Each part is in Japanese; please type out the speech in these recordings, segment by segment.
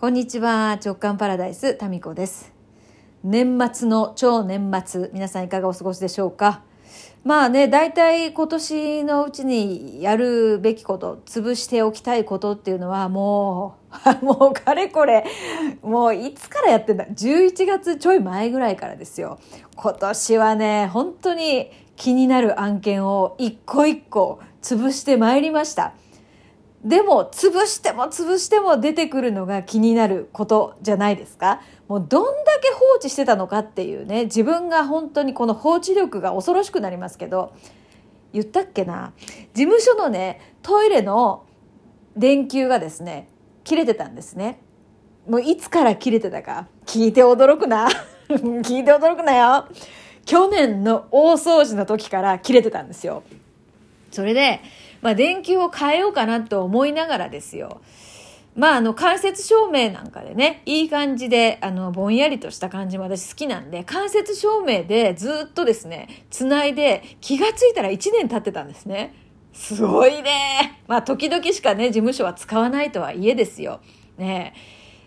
こんにちは直感パラダイスタミコです。年末の超年末皆さんいかがお過ごしでしょうか？まあね大体今年のうちにやるべきこと潰しておきたいことっていうのはもう もうかれこれもういつからやってんだ？11月ちょい前ぐらいからですよ。今年はね本当に気になる案件を一個一個潰してまいりました。でも潰しても潰しても出てくるのが気になることじゃないですか？もうどんだけ放置してたのかっていうね自分が本当にこの放置力が恐ろしくなりますけど言ったっけな？事務所のねトイレの電球がですね切れてたんですね。もういつから切れてたか聞いて驚くな。聞いて驚くなよ。去年の大掃除の時から切れてたんですよ。それでまあ、電球を変えようかなと思いながらですよ。まあ、あの、間接照明なんかでね、いい感じで、あの、ぼんやりとした感じも私好きなんで、間接照明でずっとですね、繋いで、気がついたら1年経ってたんですね。すごいね。まあ、時々しかね、事務所は使わないとはいえですよ。ね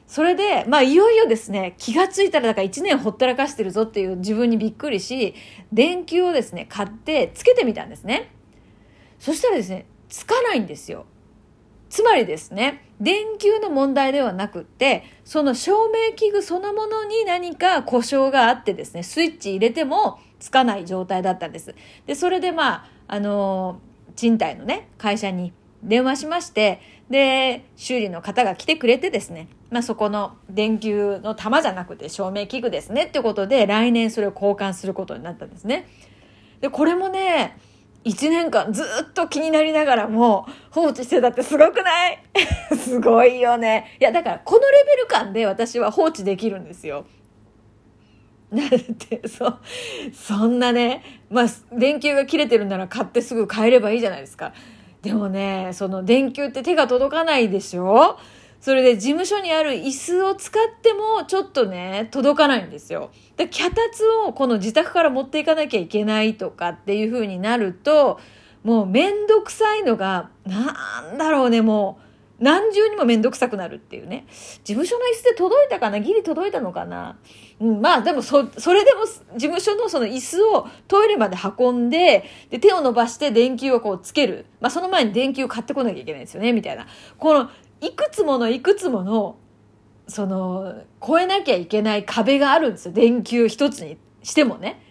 それで、まあ、いよいよですね、気がついたらだから1年ほったらかしてるぞっていう自分にびっくりし、電球をですね、買ってつけてみたんですね。そしたらですね、つかないんですよ。つまりですね、電球の問題ではなくって、その照明器具そのものに何か故障があってですね、スイッチ入れてもつかない状態だったんです。で、それでまあ、あの賃貸のね、会社に電話しまして、で、修理の方が来てくれてですね、まあそこの電球の玉じゃなくて照明器具ですねってことで、来年それを交換することになったんですね。で、これもね、1年間ずっと気になりながらも放置してたってすごくない？すごいよね。いや、だからこのレベル感で私は放置できるんですよ。だって、そ、そんなね、まあ、電球が切れてるなら買ってすぐ買えればいいじゃないですか。でもね、その電球って手が届かないでしょ？それで事務所にある椅子を使ってもちょっとね、届かないんですよ。で、脚立をこの自宅から持っていかなきゃいけないとかっていう風になると、もうめんどくさいのが、なんだろうね、もう、何重にもめんどくさくなるっていうね。事務所の椅子で届いたかな？ギリ届いたのかな？うん、まあでもそ、それでも事務所のその椅子をトイレまで運んで、で、手を伸ばして電球をこうつける。まあその前に電球を買ってこなきゃいけないですよね、みたいな。このいくつものいくつものその越えなきゃいけない壁があるんですよ電球一つにしてもね。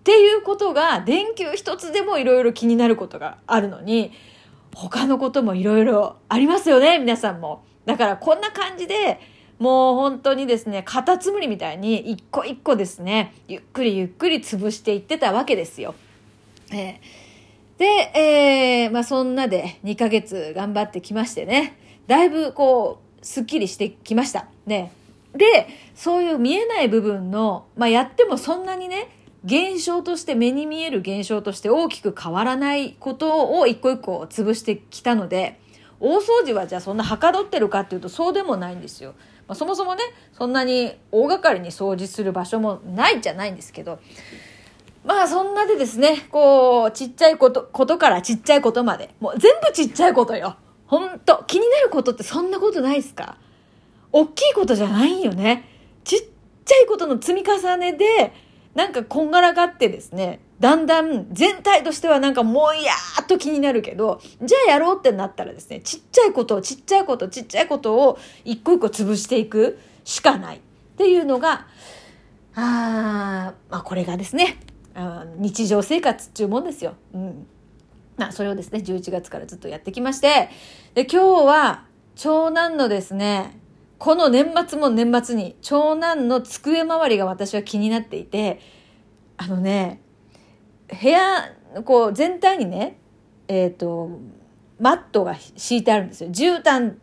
っていうことが電球一つでもいろいろ気になることがあるのに他のこともいろいろありますよね皆さんも。だからこんな感じでもう本当にですねカタツムリみたいに一個一個ですねゆっくりゆっくり潰していってたわけですよ。えー、で、えー、まあそんなで2ヶ月頑張ってきましてね。だいぶこう、すっきりしてきました。ね。で、そういう見えない部分の、まあ、やってもそんなにね、現象として目に見える現象として大きく変わらないことを一個一個潰してきたので、大掃除はじゃあそんなはかどってるかっていうとそうでもないんですよ。まあ、そもそもね、そんなに大掛かりに掃除する場所もないじゃないんですけど、まあそんなでですね、こう、ちっちゃいこと、ことからちっちゃいことまで、もう全部ちっちゃいことよ。ほんと、気になることってそんなことないですか？大きいことじゃないよね。ちっちゃいことの積み重ねで、なんかこんがらがってですね、だんだん全体としてはなんかもうやーっと気になるけど、じゃあやろうってなったらですね、ちっちゃいことをちっちゃいことちっちゃいことを一個一個潰していくしかないっていうのが、あーまあこれがですね、日常生活っていうもんですよ。うん。まあ、それをですね、11月からずっとやってきまして、で、今日は、長男のですね、この年末も年末に、長男の机周りが私は気になっていて、あのね、部屋、こう、全体にね、えっ、ー、と、マットが敷いてあるんですよ。絨毯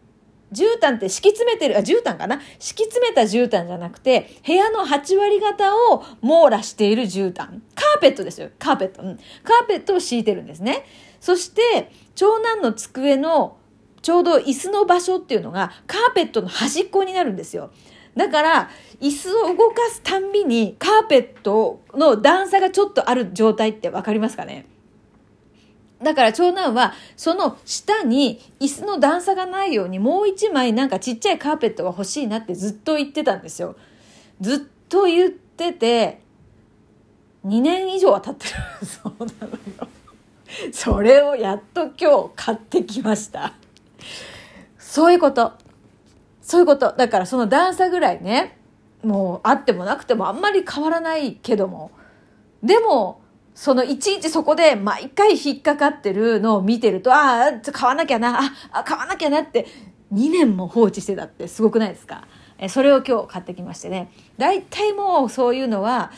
絨毯って敷き詰めてる、あ、絨毯かな？敷き詰めた絨毯じゃなくて、部屋の8割方を網羅している絨毯。カーペットですよ。カーペット。うん。カーペットを敷いてるんですね。そして、長男の机のちょうど椅子の場所っていうのがカーペットの端っこになるんですよ。だから、椅子を動かすたんびにカーペットの段差がちょっとある状態ってわかりますかね？だから長男はその下に椅子の段差がないようにもう一枚なんかちっちゃいカーペットが欲しいなってずっと言ってたんですよ。ずっと言ってて2年以上は経ってる そうなのよ。それをやっと今日買ってきました。そういうこと。そういうこと。だからその段差ぐらいね、もうあってもなくてもあんまり変わらないけども。でも、そのいちいちそこで毎回引っかかってるのを見てると、ああ、買わなきゃな、あ、あ買わなきゃなって2年も放置してたってすごくないですか？えそれを今日買ってきましてね。大体もうそういうのは、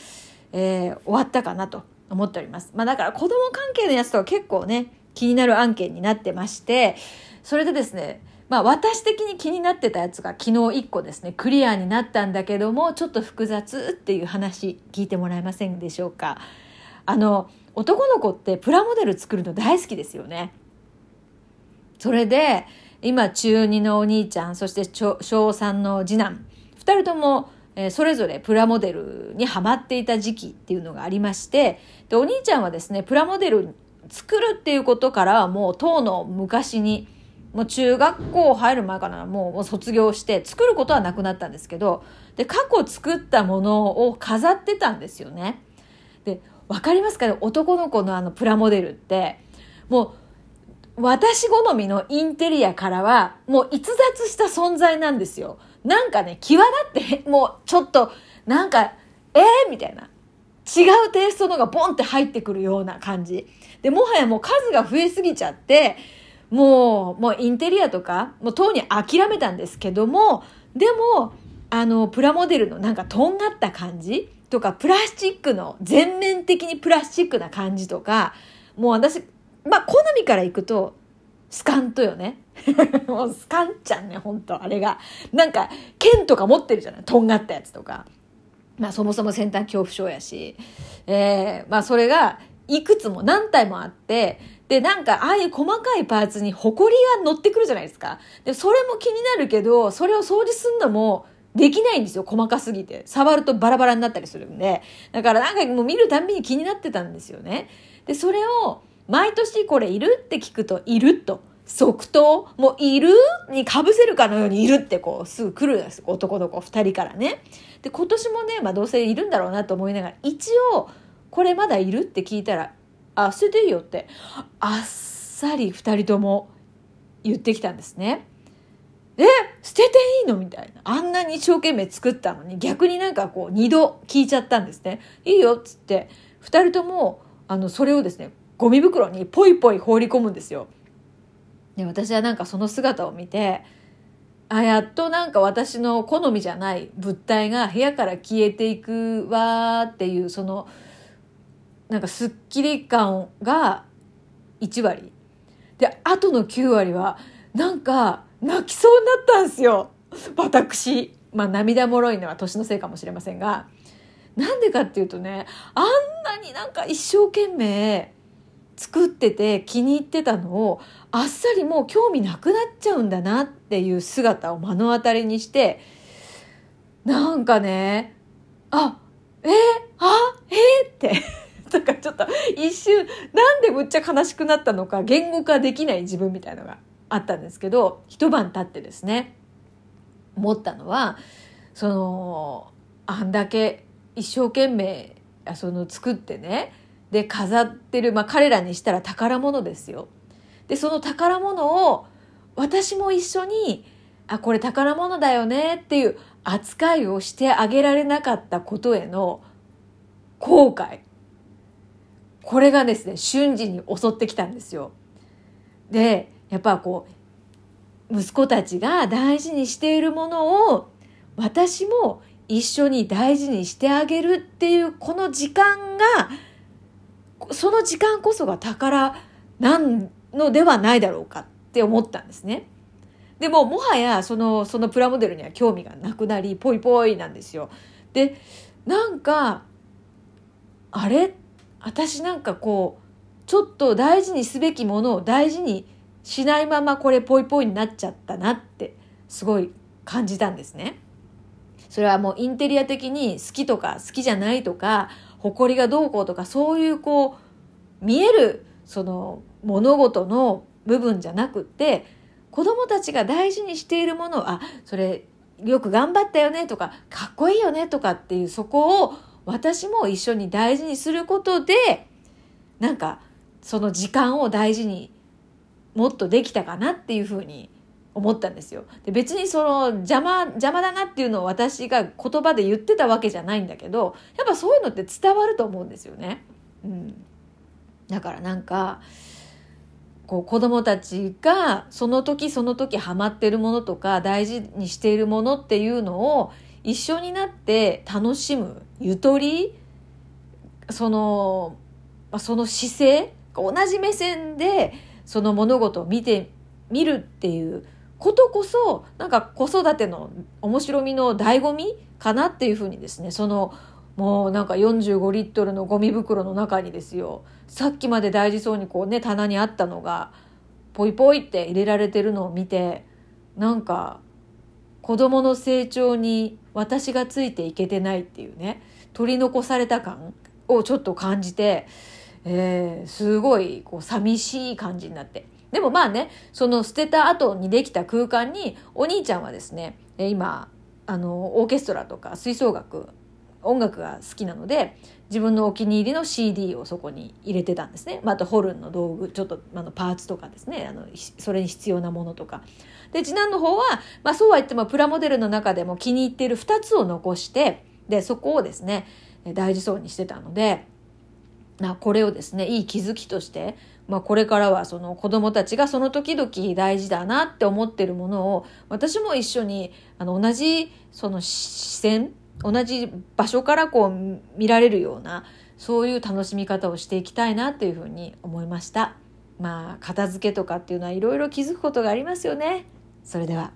えー、終わったかなと思っております。まあだから子供関係のやつとか結構ね、気になる案件になってまして、それでですね、まあ私的に気になってたやつが昨日1個ですね、クリアになったんだけども、ちょっと複雑っていう話聞いてもらえませんでしょうか。あの、男の子ってプラモデル作るの大好きですよね。それで、今中2のお兄ちゃん、そして小3の次男、2人ともえそれぞれプラモデルにハマっていた時期っていうのがありましてでお兄ちゃんはですねプラモデル作るっていうことからはもう当の昔にもう中学校入る前からもうもう卒業して作ることはなくなったんですけどで過去作ったものを飾ってたんですよね。で分かりますかね？男の子のあのプラモデルってもう私好みのインテリアからはもう逸脱した存在なんですよ。なんかね、際立って、もうちょっと、なんか、えー、みたいな。違うテイストのがボンって入ってくるような感じ。で、もはやもう数が増えすぎちゃって、もう、もうインテリアとか、もうとうに諦めたんですけども、でも、あの、プラモデルのなんかとんがった感じとか、プラスチックの全面的にプラスチックな感じとか、もう私、まあ、好みからいくと、スカントよね。もうスカンちゃんね、ほんと、あれが。なんか、剣とか持ってるじゃない？とんがったやつとか。まあそもそも先端恐怖症やし。えー、まあそれが、いくつも何体もあって、で、なんか、ああいう細かいパーツにホコリが乗ってくるじゃないですか。で、それも気になるけど、それを掃除すんのも、できないんですよ、細かすぎて。触るとバラバラになったりするんで。だからなんかもう見るたんびに気になってたんですよね。で、それを、毎年これいる？って聞くと、いると。即答もういるにかぶせるかのようにいるってこうすぐ来るんです男の子2人からね。で今年もね、まあ、どうせいるんだろうなと思いながら一応これまだいるって聞いたら「あ捨てていいよ」ってあっさり2人とも言ってきたんですね。え捨てていいのみたいな。あんなに一生懸命作ったのに逆になんかこう2度聞いちゃったんですね。いいよっつって2人ともあのそれをですねゴミ袋にポイポイ放り込むんですよ。で私はなんかその姿を見てあやっとなんか私の好みじゃない物体が部屋から消えていくわっていうそのなんかすっきり感が1割。であとの9割はなんか泣きそうになったんですよ。私。まあ涙もろいのは年のせいかもしれませんが。なんでかっていうとねあんなになんか一生懸命作ってて気に入ってたのをあっさりもう興味なくなっちゃうんだなっていう姿を目の当たりにしてなんかねあえー、あえー、って。なんかちょっと一瞬なんでむっちゃ悲しくなったのか言語化できない自分みたいのがあったんですけど一晩経ってですね思ったのはそのあんだけ一生懸命その作ってねで飾ってる、まあ、彼らにしたら宝物ですよ。でその宝物を私も一緒にあこれ宝物だよねっていう扱いをしてあげられなかったことへの後悔これがですね瞬時に襲ってきたんですよ。でやっぱこう息子たちが大事にしているものを私も一緒に大事にしてあげるっていうこの時間がその時間こそが宝なんのではないだろうかって思ったんですね。でももはやそのそのプラモデルには興味がなくなりぽいぽいなんですよ。でなんかあれ？私なんかこうちょっと大事にすべきものを大事にしないままこれぽいぽいになっちゃったなってすごい感じたんですね。それはもうインテリア的に好きとか好きじゃないとか誇りがどうこうとかそういうこう見えるその物事の部分じゃなくって子供たちが大事にしているものをあそれよく頑張ったよねとかかっこいいよねとかっていうそこを私も一緒に大事にすることでなんかその時間を大事にもっとできたかなっていうふうに思ったんですよ。で別にその邪魔邪魔だなっていうのを私が言葉で言ってたわけじゃないんだけどやっぱそういうのって伝わると思うんですよね。うん、だからなんかこう子供たちがその時その時ハマってるものとか大事にしているものっていうのを一緒になって楽しむゆとりそのその姿勢同じ目線でその物事を見てみるっていうことこそなんか子育ての面白みの醍醐味かなっていうふうにですねそのもうなんか45リットルのゴミ袋の中にですよさっきまで大事そうにこうね棚にあったのがポイポイって入れられてるのを見てなんか子供の成長に私がついていけてないっていうね取り残された感をちょっと感じて、えー、すごいこう寂しい感じになって。でもまあねその捨てた後にできた空間にお兄ちゃんはですね今あのオーケストラとか吹奏楽音楽が好きなので自分のお気に入りの CD をそこに入れてたんですね、まあ、あホルンの道具ちょっとあのパーツとかですねあのそれに必要なものとか。で次男の方は、まあ、そうは言ってもプラモデルの中でも気に入っている2つを残してでそこをですね大事そうにしてたのでなこれをですねいい気づきとしてまあ、これからはその子供たちがその時々大事だなって思ってるものを私も一緒にあの同じその視線同じ場所からこう見られるようなそういう楽しみ方をしていきたいなっていうふうに思いました。まあ片付けとかっていうのはいろいろ気づくことがありますよね。それでは。